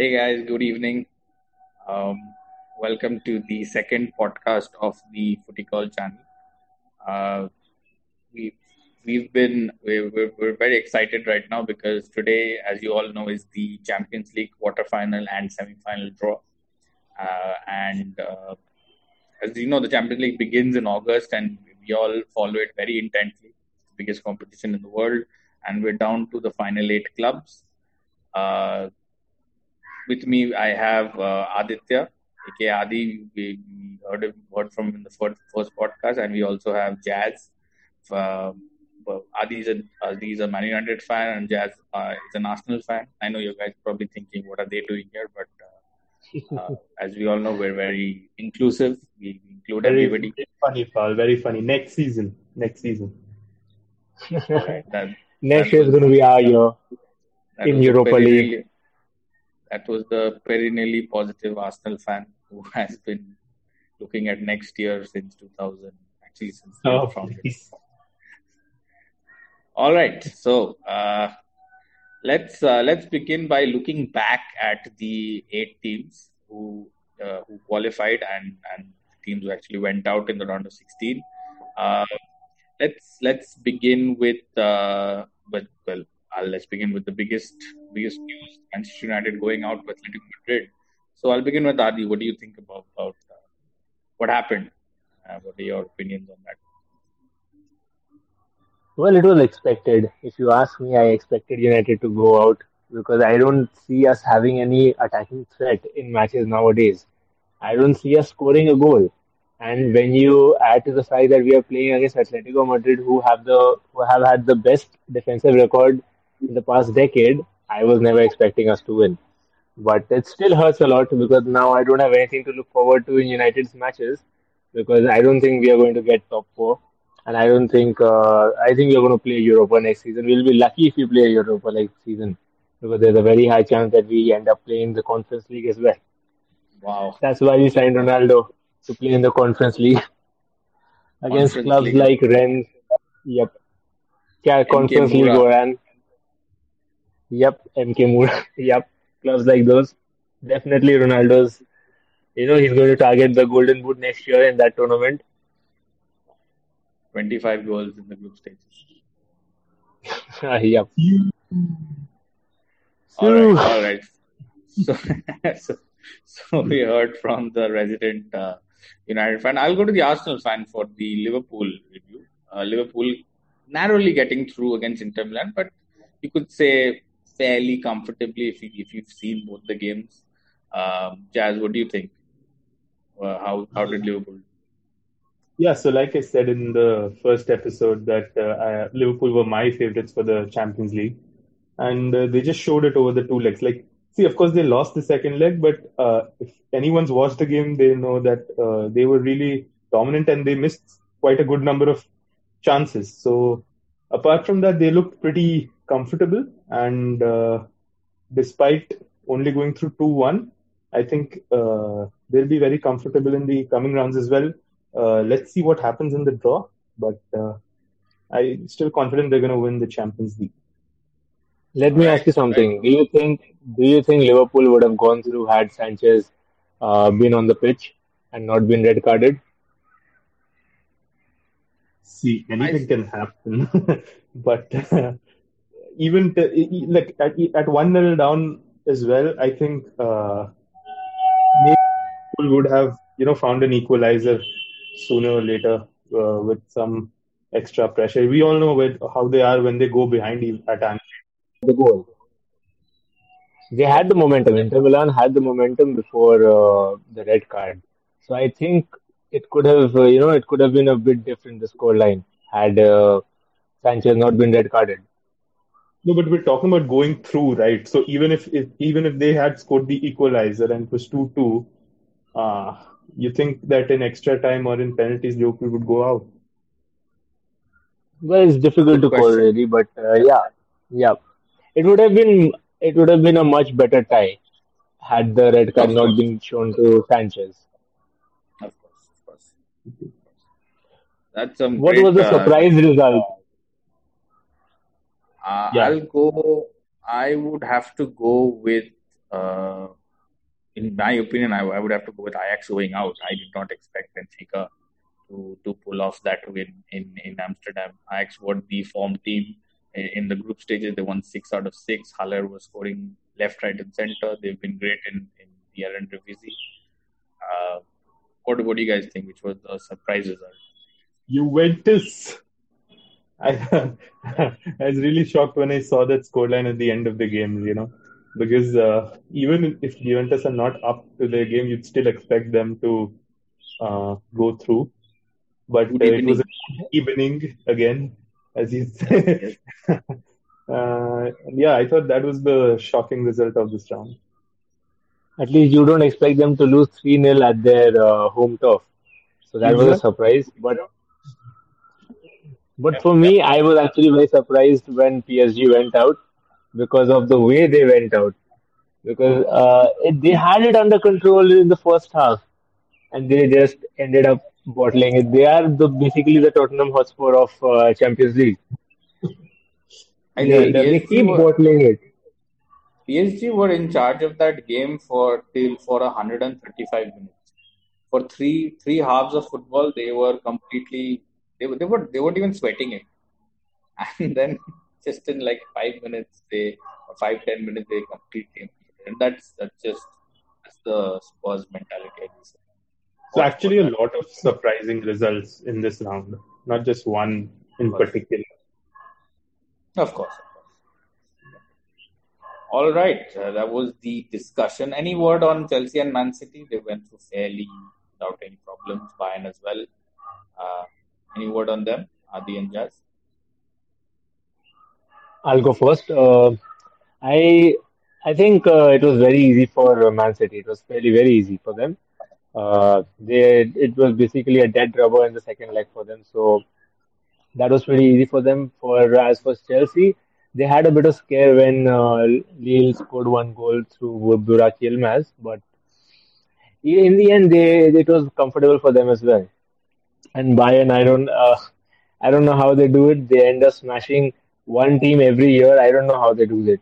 Hey guys, good evening. Um, welcome to the second podcast of the Footy Call channel. Uh, we we've been we're, we're, very excited right now because today, as you all know, is the Champions League quarterfinal and semi-final draw. Uh, and uh, as you know, the Champions League begins in August, and we all follow it very intently. biggest competition in the world, and we're down to the final eight clubs. Uh, with me, I have uh, Aditya, aka Adi. We, we heard, him, heard from in the first, first podcast, and we also have Jazz. Uh, Adi is a Adi is a Man United fan, and Jazz uh, is an Arsenal fan. I know you guys probably thinking, what are they doing here? But uh, uh, as we all know, we're very inclusive. We include Very, everybody. very funny, Paul. Very funny. Next season. Next season. That, Next year is going to be our year. In Europa League. That was the perennially positive Arsenal fan who has been looking at next year since 2000. Actually, since Oh, founded. All right, so uh, let's uh, let's begin by looking back at the eight teams who uh, who qualified and and teams who actually went out in the round of 16. Uh, let's let's begin with uh, with well, uh, let's begin with the biggest biggest news: Manchester United going out with Atletico Madrid. So I'll begin with Adi. What do you think about about uh, what happened? Uh, what are your opinions on that? Well, it was expected. If you ask me, I expected United to go out because I don't see us having any attacking threat in matches nowadays. I don't see us scoring a goal. And when you add to the fact that we are playing against Atletico Madrid, who have the who have had the best defensive record in the past decade, I was never expecting us to win. But it still hurts a lot because now I don't have anything to look forward to in United's matches because I don't think we are going to get top four. And I don't think uh, I think we're going to play Europa next season. We'll be lucky if we play Europa next season because there's a very high chance that we end up playing the Conference League as well. Wow. That's why we signed Ronaldo to play in the Conference League against Conference clubs League. like Rennes. Yep. Yeah, Conference League, Mura. Yep, MK Mura. yep, clubs like those. Definitely Ronaldo's. You know, he's going to target the Golden Boot next year in that tournament. 25 goals in the group stages. yep. All right, all right. So, so, so we heard from the resident uh, United fan. I'll go to the Arsenal fan for the Liverpool review. Uh, Liverpool narrowly getting through against Inter Milan, but you could say fairly comfortably if you, if you've seen both the games. Um, Jazz, what do you think? Uh, how how did Liverpool? Yeah, so like I said in the first episode, that uh, I, Liverpool were my favorites for the Champions League, and uh, they just showed it over the two legs. Like, see, of course they lost the second leg, but uh, if anyone's watched the game, they know that uh, they were really dominant and they missed quite a good number of chances. So, apart from that, they looked pretty comfortable, and uh, despite only going through two-one, I think uh, they'll be very comfortable in the coming rounds as well. Uh, let's see what happens in the draw, but uh, I'm still confident they're going to win the Champions League. Let me ask you something. Do you think do you think Liverpool would have gone through had Sanchez uh, been on the pitch and not been red carded? See, anything can happen, but uh, even e- like at, at one nil down as well, I think uh, maybe would have you know found an equalizer sooner or later uh, with some extra pressure. We all know with, how they are when they go behind at Anfield. The goal. They had the momentum. Inter Milan had the momentum before uh, the red card. So I think it could have, uh, you know, it could have been a bit different the scoreline had uh, Sanchez not been red carded. No, but we're talking about going through, right? So even if, if even if they had scored the equalizer and it was two two, uh, you think that in extra time or in penalties Liverpool would go out? Well, it's difficult Good to call question. really, but uh, yeah, yeah, it would have been it would have been a much better tie had the red card Of not course. been shown to Sanchez. Of course, of course. That's some What great, was the uh, surprise result? Uh, Yeah. I'll go. I would have to go with uh, in my opinion, I, I, would have to go with Ajax going out. I did not expect Benfica to to pull off that win in in Amsterdam. Ajax were the form team in the group stages. They won six out of six. Haller was scoring left, right, and center. They've been great in in the Eredivisie. Uh, what what do you guys think? Which was the surprise result? Juventus. I, I was really shocked when I saw that scoreline at the end of the game. You know, because uh, even if Juventus are not up to their game, you'd still expect them to uh, go through. But uh, it was an evening again, as you said. Uh, yeah, I thought that was the shocking result of this round. At least you don't expect them to lose 3 0 at their uh, home turf. So that was a surprise. But but for me, I was actually very surprised when PSG went out because of the way they went out. Because uh, it, they had it under control in the first half, and they just ended up bottling it. They are the basically the Tottenham Hotspur of uh, Champions League. Yeah, they keep were, bottling it. PSG were in charge of that game for till for 135 minutes. For three three halves of football, they were completely they were they were they weren't even sweating it, and then just in like five minutes they five ten minutes they completely and that's that's just that's the Spurs mentality. So actually, a lot of surprising results in this round, not just one in particular. Of course, of course. All right, uh, that was the discussion. Any word on Chelsea and Man City? They went through fairly without any problems. Bayern as well. Uh, any word on them, Adi and Jazz? I'll go first. Uh, I I think uh, it was very easy for Man City. It was fairly very easy for them. Uh, they it was basically a dead rubber in the second leg for them, so that was pretty easy for them. For as for Chelsea, they had a bit of scare when uh, Lille scored one goal through Burak Yilmaz, but in the end, they it was comfortable for them as well. And Bayern, I don't uh, I don't know how they do it. They end up smashing one team every year. I don't know how they do it.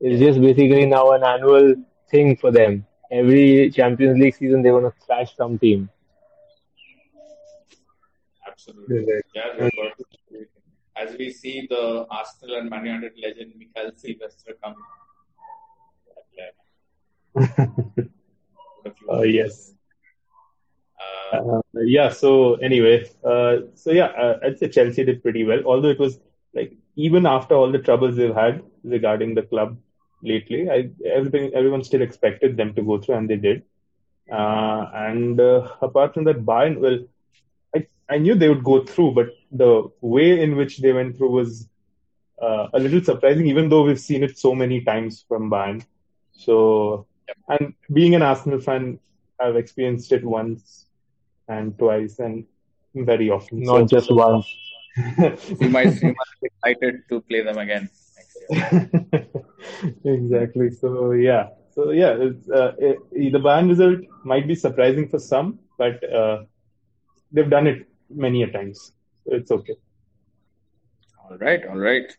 It's just basically now an annual thing for them. Every Champions League season, they want to smash some team. Absolutely. Yeah, As we see the Arsenal and Man United legend Mikael Silvestre come. uh, yes. Uh, uh, yeah. So anyway, uh, so yeah, uh, I'd say Chelsea did pretty well. Although it was like even after all the troubles they've had regarding the club lately, I everything everyone still expected them to go through, and they did. Uh, and uh, apart from that, Bayern, well, I I knew they would go through, but the way in which they went through was uh, a little surprising, even though we've seen it so many times from Bayern. So, and being an Arsenal fan, I've experienced it once and twice, and very often. Not so, just once. you might we might be excited to play them again exactly. So yeah. So yeah, uh, it, the Bayern result might be surprising for some, but uh, they've done it many a times. So it's okay. All right, all right.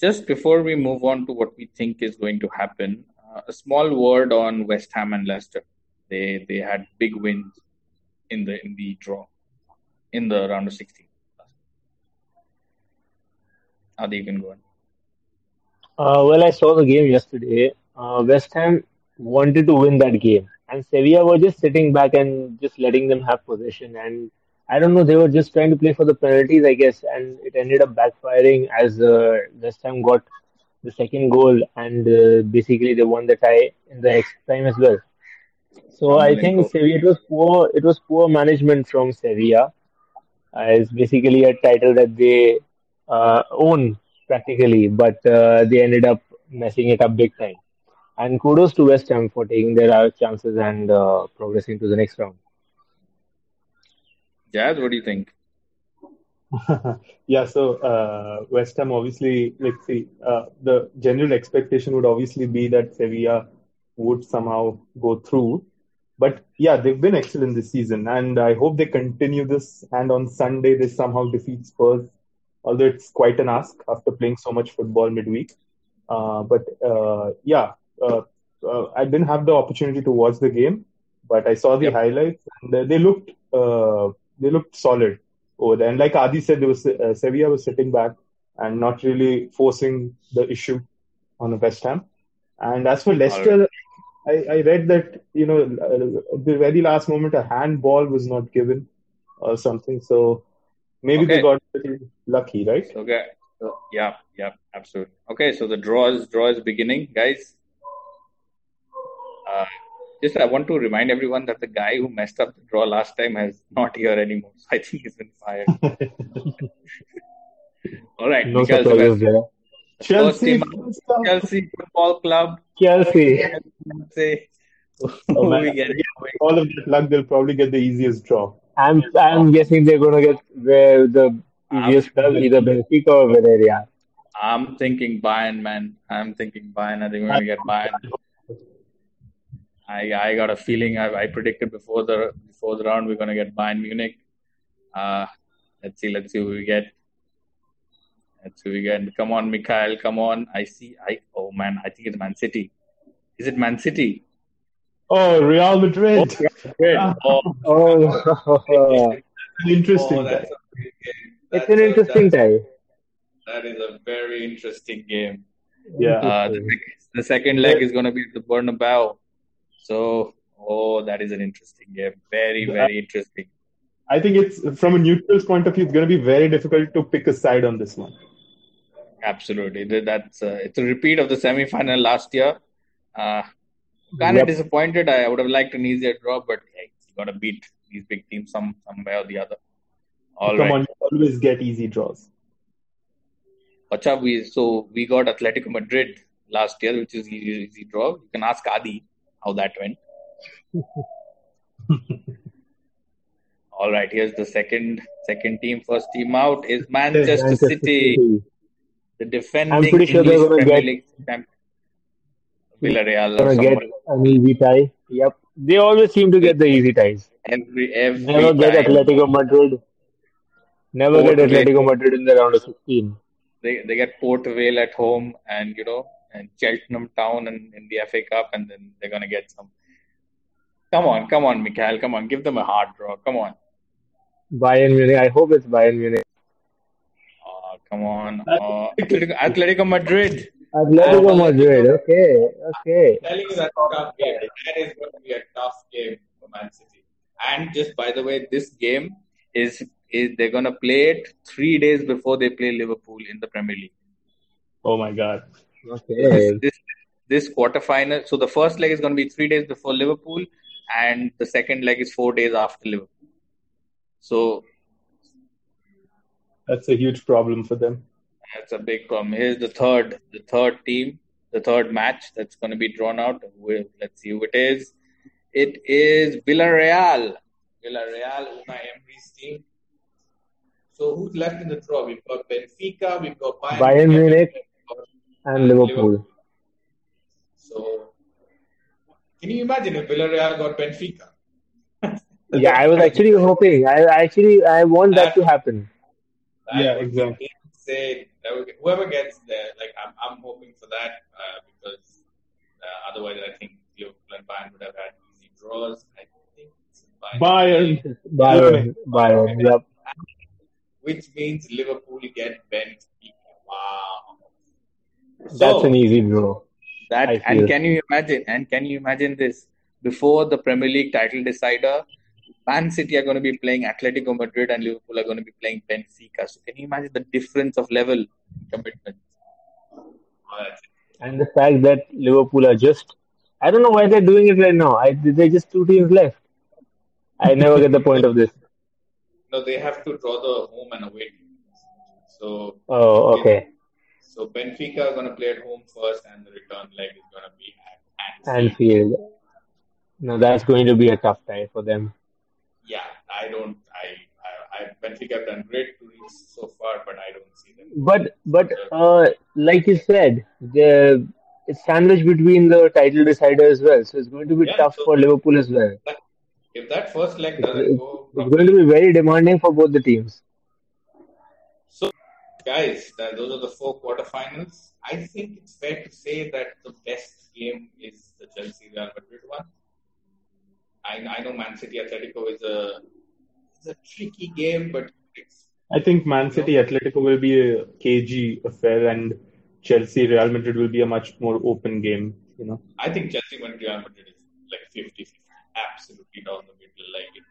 Just before we move on to what we think is going to happen, uh, a small word on West Ham and Leicester. They they had big wins in the in the draw in the round of 16. Adi, you can go on. Uh, well, I saw the game yesterday. Uh, West Ham wanted to win that game, and Sevilla were just sitting back and just letting them have possession. And I don't know, they were just trying to play for the penalties, I guess, and it ended up backfiring as uh, West Ham got the second goal, and uh, basically they won the tie in the extra time as well. So I think Sevilla it was poor. It was poor management from Sevilla. Uh, it's basically a title that they uh, own practically, but uh, they ended up messing it up big time. And kudos to West Ham for taking their chances and uh, progressing to the next round. Jazz, what do you think? yeah, so uh, West Ham obviously, let's see, uh, the general expectation would obviously be that Sevilla would somehow go through. But yeah, they've been excellent this season, and I hope they continue this. And on Sunday, they somehow defeat Spurs although it's quite an ask after playing so much football midweek. Uh, but uh, yeah, uh, uh, I didn't have the opportunity to watch the game, but I saw the Yep. highlights and they looked uh, they looked solid over there. And like Adi said, there was uh, Sevilla was sitting back and not really forcing the issue on the West Ham. And as for Leicester, I, I read that you know uh, the very last moment a handball was not given or something. So maybe they got a lucky, right? Okay. So, yeah, yeah, absolutely. Okay, so the draw is draw is beginning, guys. Uh, just I want to remind everyone that the guy who messed up the draw last time has not here anymore. So I think he's been fired. All right, No Mikael surprises there. First Chelsea, team, first up. Chelsea Football Club. Chelsea. Say, Oh, who man. we get? all of that luck, they'll probably get the easiest draw. I'm I'm guessing they're gonna get where the easiest club, either Benfica or Villarreal. I'm thinking Bayern, man. I'm thinking Bayern. I think we're gonna get Bayern. I I got a feeling. I, I predicted before the before the round we're gonna get Bayern Munich. Uh, let's see. Let's see who we get. Let's who we get. Come on, Mikael. Come on. I see. I oh man. I think it's Man City. Is it Man City? Oh, Real Madrid. Ah, Oh, Oh, Interesting. oh, that's a great game. it's an a- interesting that's- tie. That is a very interesting game. yeah. Uh, the, the second leg is going to be at the Bernabeu. So, oh, that is an interesting game. Very, very interesting. I think it's from a neutral's point of view, it's going to be very difficult to pick a side on this one. Absolutely. That's uh, it's a repeat of the semi-final last year. Uh, kind of Yep. disappointed. I would have liked an easier draw, but hey, you got to beat these big teams some some way or the other. All Come right. on, you always get easy draws. Acha, we so we got Atletico Madrid last year, which is easy, easy draw. You can ask Adi how that went. All right, here's the second second team. First team out is Manchester, Manchester City, City. The defending I'm pretty sure they're English gonna Premier get- League champ. Villarreal or Gonna get an easy tie. Yep. They always seem to get the easy ties. Every every Never get Atletico Madrid. Never Port get Vale. Atletico Madrid in the round of 16. they they get Port Vale at home and you know and Cheltenham Town and in the FA Cup and then they're gonna get some. Come on, come on, Mikael, come on, give them a hard draw. Come on. Bayern Munich. I hope it's Bayern Munich. Oh, come on. Oh, Atletico, Atletico Madrid. Atletico Oh, Madrid. Oh. Okay. Okay. telling you that's a tough game. That is going to be a tough game for Man City. And just by the way, this game is is they're going to play it three days before they play Liverpool in the Premier League. Oh my God. Okay. This this quarterfinal. So the first leg is going to be three days before Liverpool, and the second leg is four days after Liverpool. So That's a huge problem for them. That's a big problem. Here's the third, the third team, the third match that's going to be drawn out. We- Let's see who it is. It is Villarreal. Villarreal, Unai Emery's team. So who's left in the draw? We've got Benfica, we've got Bayern, Bayern Munich and and Liverpool. So can you imagine if Villarreal got Benfica? Yeah, I was actually hoping. I actually I want that to happen. That Yeah, exactly. be Insane. That would, whoever gets there, like I'm, I'm hoping for that uh, because uh, otherwise I think Liverpool and Bayern would have had easy draws. I think it's Bayern. Bayern, Bayern. Yep. which means Liverpool get Benfica. Wow. That's an easy draw. that and can you imagine? And can you imagine this? Before the Premier League title decider, Man City are going to be playing Atletico Madrid and Liverpool are going to be playing Benfica. So can you imagine the difference of level commitment? That's it. And the fact that Liverpool are just I don't know why they're doing it right now. I they're just two teams left. I never get the point of this. No, they have to draw the home and away. So, Oh, okay. so Benfica are going to play at home first, and the return leg is going to be at Anfield. Anfield. No, that's going to be a tough tie for them. Yeah, I don't. I, I, I Benfica have done great to reach so far, but I don't see them. But but uh, like you said, the it's sandwiched between the title decider as well. So it's going to be Yeah, tough so- for Liverpool as well. If that first leg It's, doesn't go, it's going to be very demanding for both the teams. So, guys, those are the four quarterfinals. I think it's fair to say that the best game is the Chelsea Real Madrid one. I, I know Man City Atletico is a is a tricky game, but it's I think Man City Atletico will be a cagey affair, and Chelsea Real Madrid will be a much more open game. You know, I think Chelsea and Real Madrid is like 50 absolutely down the middle. Like it,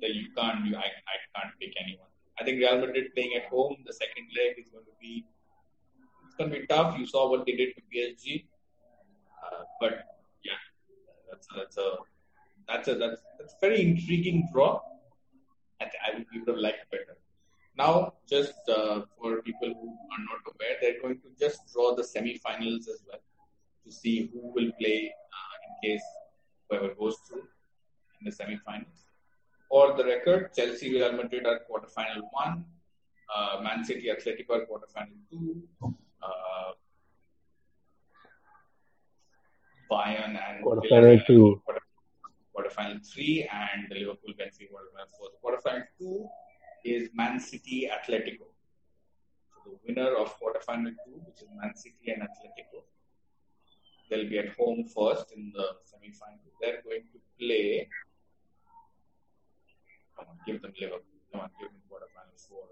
the, you can't, you, I, I can't pick anyone. I think Real Madrid playing at home, the second leg is going to be it's going to be tough. You saw what they did to PSG, uh, but yeah, that's a, that's a that's a that's that's a very intriguing draw. I, I would, would have liked better. Now, just uh, for people who are not aware, they're going to just draw the semi-finals as well to see who will play uh, in case whoever goes through in the semi-finals. For the record, Chelsea, Real Madrid are quarterfinal one, uh, Man City, Atletico are quarterfinal two, uh, Bayern and Quarterfinal two. quarterfinal three, and the Liverpool Benfica quarterfinal four. The quarterfinal two is Man City Atletico. So the winner of quarterfinal two, which is Man City and Atletico, they'll be at home first in the semi-final. They're going to play. Come on, give them Liverpool. Come on, give them quarterfinal four.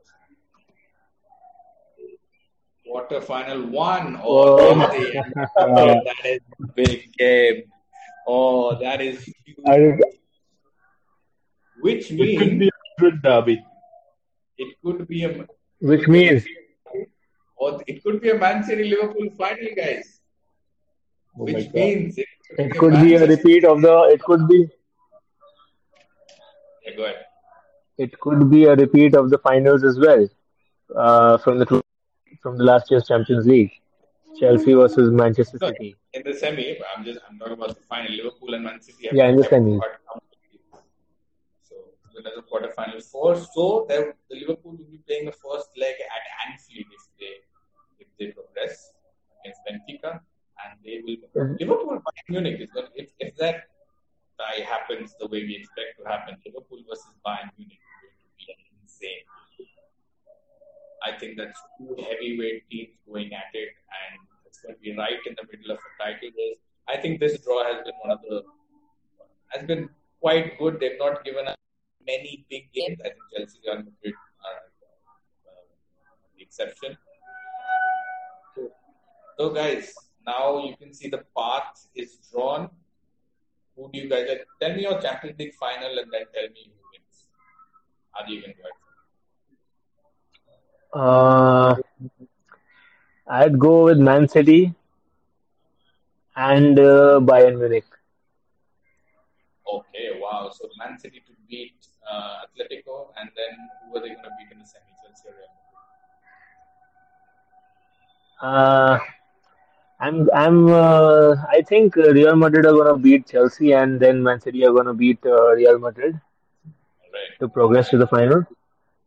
Quarterfinal one. Oh, Oh. that is big game. Oh, that is. I, Which means it could be a Madrid derby. it could be a which means or it could be a Man City Liverpool final, guys. Oh Which means it could it be could be a repeat of the. It could be. Yeah, go ahead. It could be a repeat of the finals as well, uh, from the from the last year's Champions League, Chelsea versus Manchester No, City. in the semi, I'm just I'm talking about the final. Liverpool and Man City. have Yeah, in the semi. So winners of quarterfinal four. So the Liverpool will be playing the first leg at Anfield if they if they progress against Benfica, and they will Mhm. Liverpool Bayern Munich is if if that tie happens the way we expect to happen, Liverpool versus Bayern Munich is going to be insane. I think that's two heavyweight teams going at it, and it's going to be right in the middle of a title race. I think this draw has been one of the has been quite good. They've not given us many big games. I think Chelsea and Madrid are uh, the exception. So, guys, now you can see the path is drawn. Who do you guys like? Tell me your Champions League final, and then tell me who wins. Adi, you can go ahead. Uh, I'd go with Man City and uh, Bayern Munich. Okay, wow. So Man City to beat uh, Atletico, and then who are they going to beat in the semi? Chelsea or Real Madrid? Uh, I'm I'm uh, I think Real Madrid are gonna beat Chelsea and then Man City are gonna beat uh, Real Madrid Right. to progress to the final,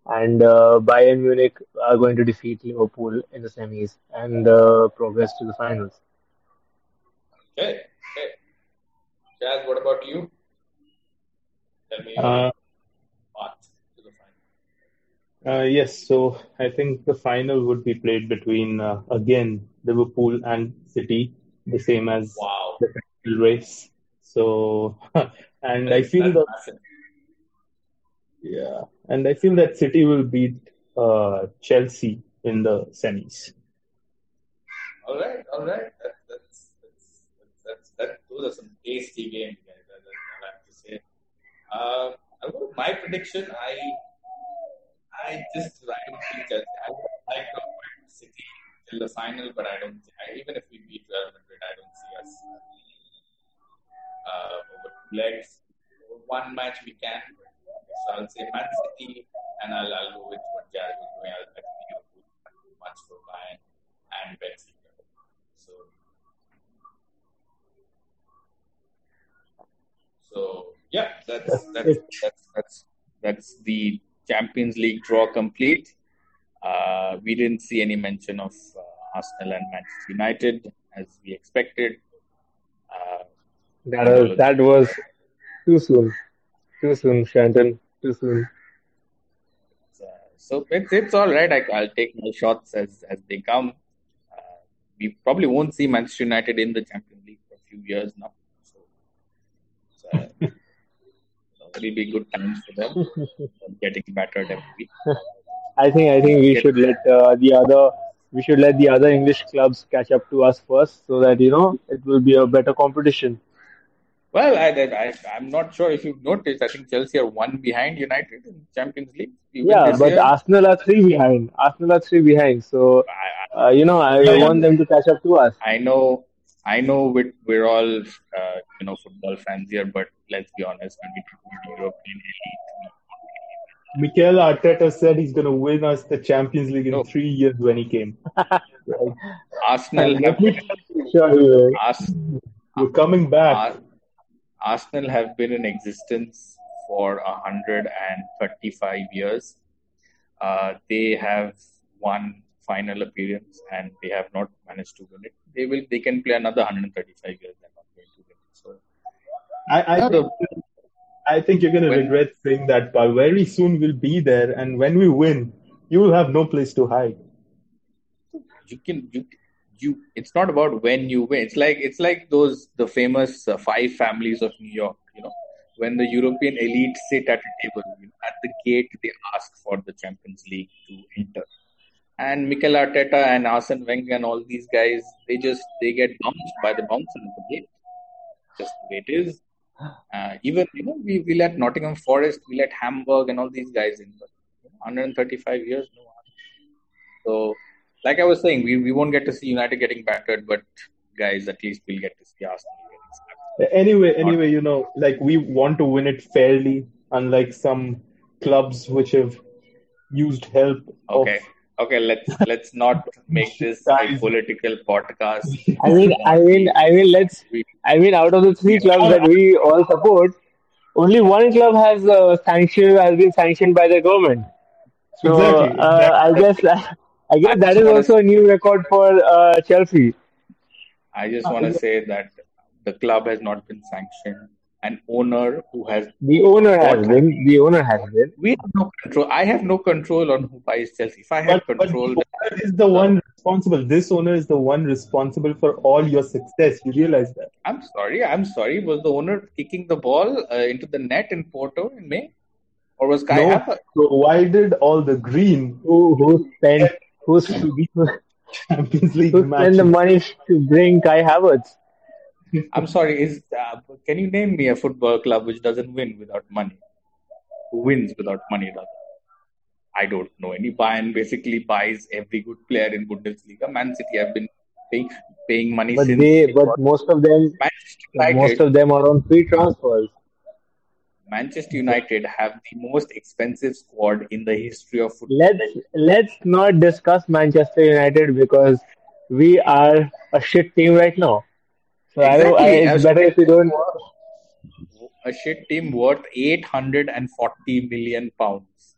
and uh, Bayern Munich are going to defeat Liverpool in the semis and uh, progress to the finals. Okay. Okay. Jazz, what about you? Tell me Uh, path to the final. uh, yes, so I think the final would be played between uh, again Liverpool and City, the same as Wow. the title race. So, and I feel that massive. yeah, and I feel that City will beat uh, Chelsea in the semis. All right, all right. That's, that, those are some tasty games, I have to say. Uh, with my prediction. I I just I don't think that I like to City till the final, but I don't. I, even if we beat Real Madrid, I don't see us uh, two legs. One match we can. So I'll say Man City, and I'll, I'll go with what Jazz was doing. I'll bet Liverpool much for Bayern and Benfica. So, so yeah, that's that's that's that's that's the Champions League draw complete. Uh, we didn't see any mention of uh, Arsenal and Manchester United as we expected. Uh, That was that was too soon, too soon, Shanton, too soon. so it's it's all right. I, I'll take my shots as as they come. Uh, we probably won't see Manchester United in the Champions League for a few years now. It'll be good times for them. getting battered every week. I think I think we should let uh, the other we should let the other English clubs catch up to us first, so that you know it will be a better competition. Well, I, I, I'm not sure if you've noticed. I think Chelsea are one behind United in Champions League. Yeah, but year. Arsenal are three behind. Arsenal are three behind. So, uh, you know, I want them to catch up to us. I know, I know. We're, we're all, uh, you know, football fans here, but let's be honest. When we talk about European elite, Mikel Arteta said he's going to win us the Champions League in no. three years when he came. Arsenal have. Sure, Ars- We're coming back. Arsenal have been in existence for 135 years. Uh, they have one final appearance and they have not managed to win it. They will. They can play another 135 years. They're not going to win it. So, I, I think, I think you're going to regret saying that, but very soon we'll be there, and when we win, you will have no place to hide. You can. You, you it's not about when you win it's like it's like those the famous uh, five families of new york you know when the european elite sit at a table you know, at the gate they ask for the champions league to enter and Mikel Arteta and Arsene Wenger and all these guys they just they get bounced by the bouncer at the gate just the way it is uh, even you know we, we let Nottingham Forest we let Hamburg and all these guys in but you know, 135 years no so like I was saying, we, we won't get to see United getting battered, but guys, at least we'll get to see Arsenal getting Anyway, anyway, you know, like we want to win it fairly, unlike some clubs which have used help. Okay. Okay, let's let's not make this a political podcast. I mean, I mean, I mean, let's. I mean, out of the three clubs that we all support, only one club has uh, sanctioned has been sanctioned by the government. So exactly. Uh, I guess I guess I that is also a new record for uh, Chelsea. I just want to say that the club has not been sanctioned. An owner who has the owner has been the owner has been. We have no control. I have no control on who buys Chelsea. If I had but, control, but the is the one responsible. This owner is the one responsible for all your success. You realize that? I'm sorry. I'm sorry. Was the owner kicking the ball uh, into the net in Porto in May? Or was Kai no, So why did all the green who who spent who's Champions League who spend the money to bring Kai Havertz? I'm sorry. Is uh, can you name me a football club which doesn't win without money? Who wins without money? Rather, I don't know. Any Bayern basically buys every good player in Bundesliga. Man City have been paying paying money but. They, but most of them, most of them are on free transfers. Manchester United have the most expensive squad in the history of football. Let's let's not discuss Manchester United because we are a shit team right now. So exactly. I, I, it's better if you don't. A shit team worth 840 million pounds.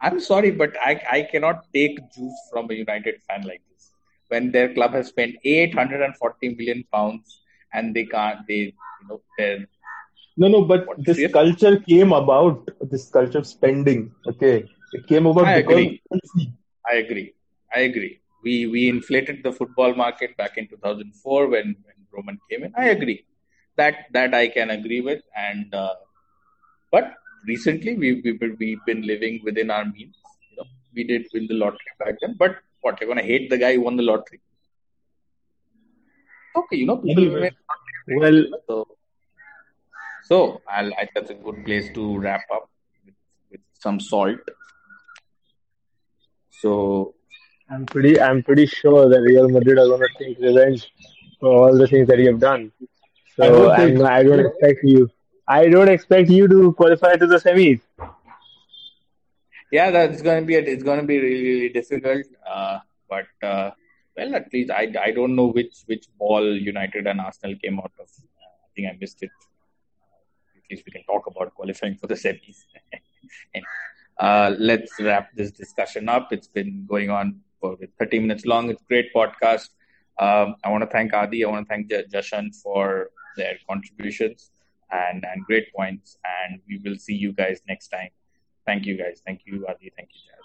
I'm sorry, but I, I cannot take juice from a United fan like this. When their club has spent 840 million pounds and they can't, they, you know, they're no, no, but what this culture came about, this culture of spending. Okay. It came about I agree. I agree. I agree. We we inflated the football market back in 2004 when, when Roman came in. I agree. That that I can agree with. And uh, but recently we we we've been living within our means. You know, we did win the lottery back then. But what you're gonna hate the guy who won the lottery? Okay, you know people. Anyway. Well, so, so I'll, I, that's a good place to wrap up with, with some salt. So I'm pretty I'm pretty sure that Real Madrid are going to take revenge for all the things that you have done. So I don't, think, I don't expect you. I don't expect you to qualify to the semis. Yeah, that's going to be a, it's going to be really really difficult. Uh, but uh, well, at least I, I don't know which which ball United and Arsenal came out of. I think I missed it at least we can talk about qualifying for the semis. and, uh, let's wrap this discussion up. It's been going on for 30 minutes long. It's a great podcast. Um, I want to thank Adi. I want to thank Jashan for their contributions and, and great points. And we will see you guys next time. Thank you, guys. Thank you, Adi. Thank you, Jashan.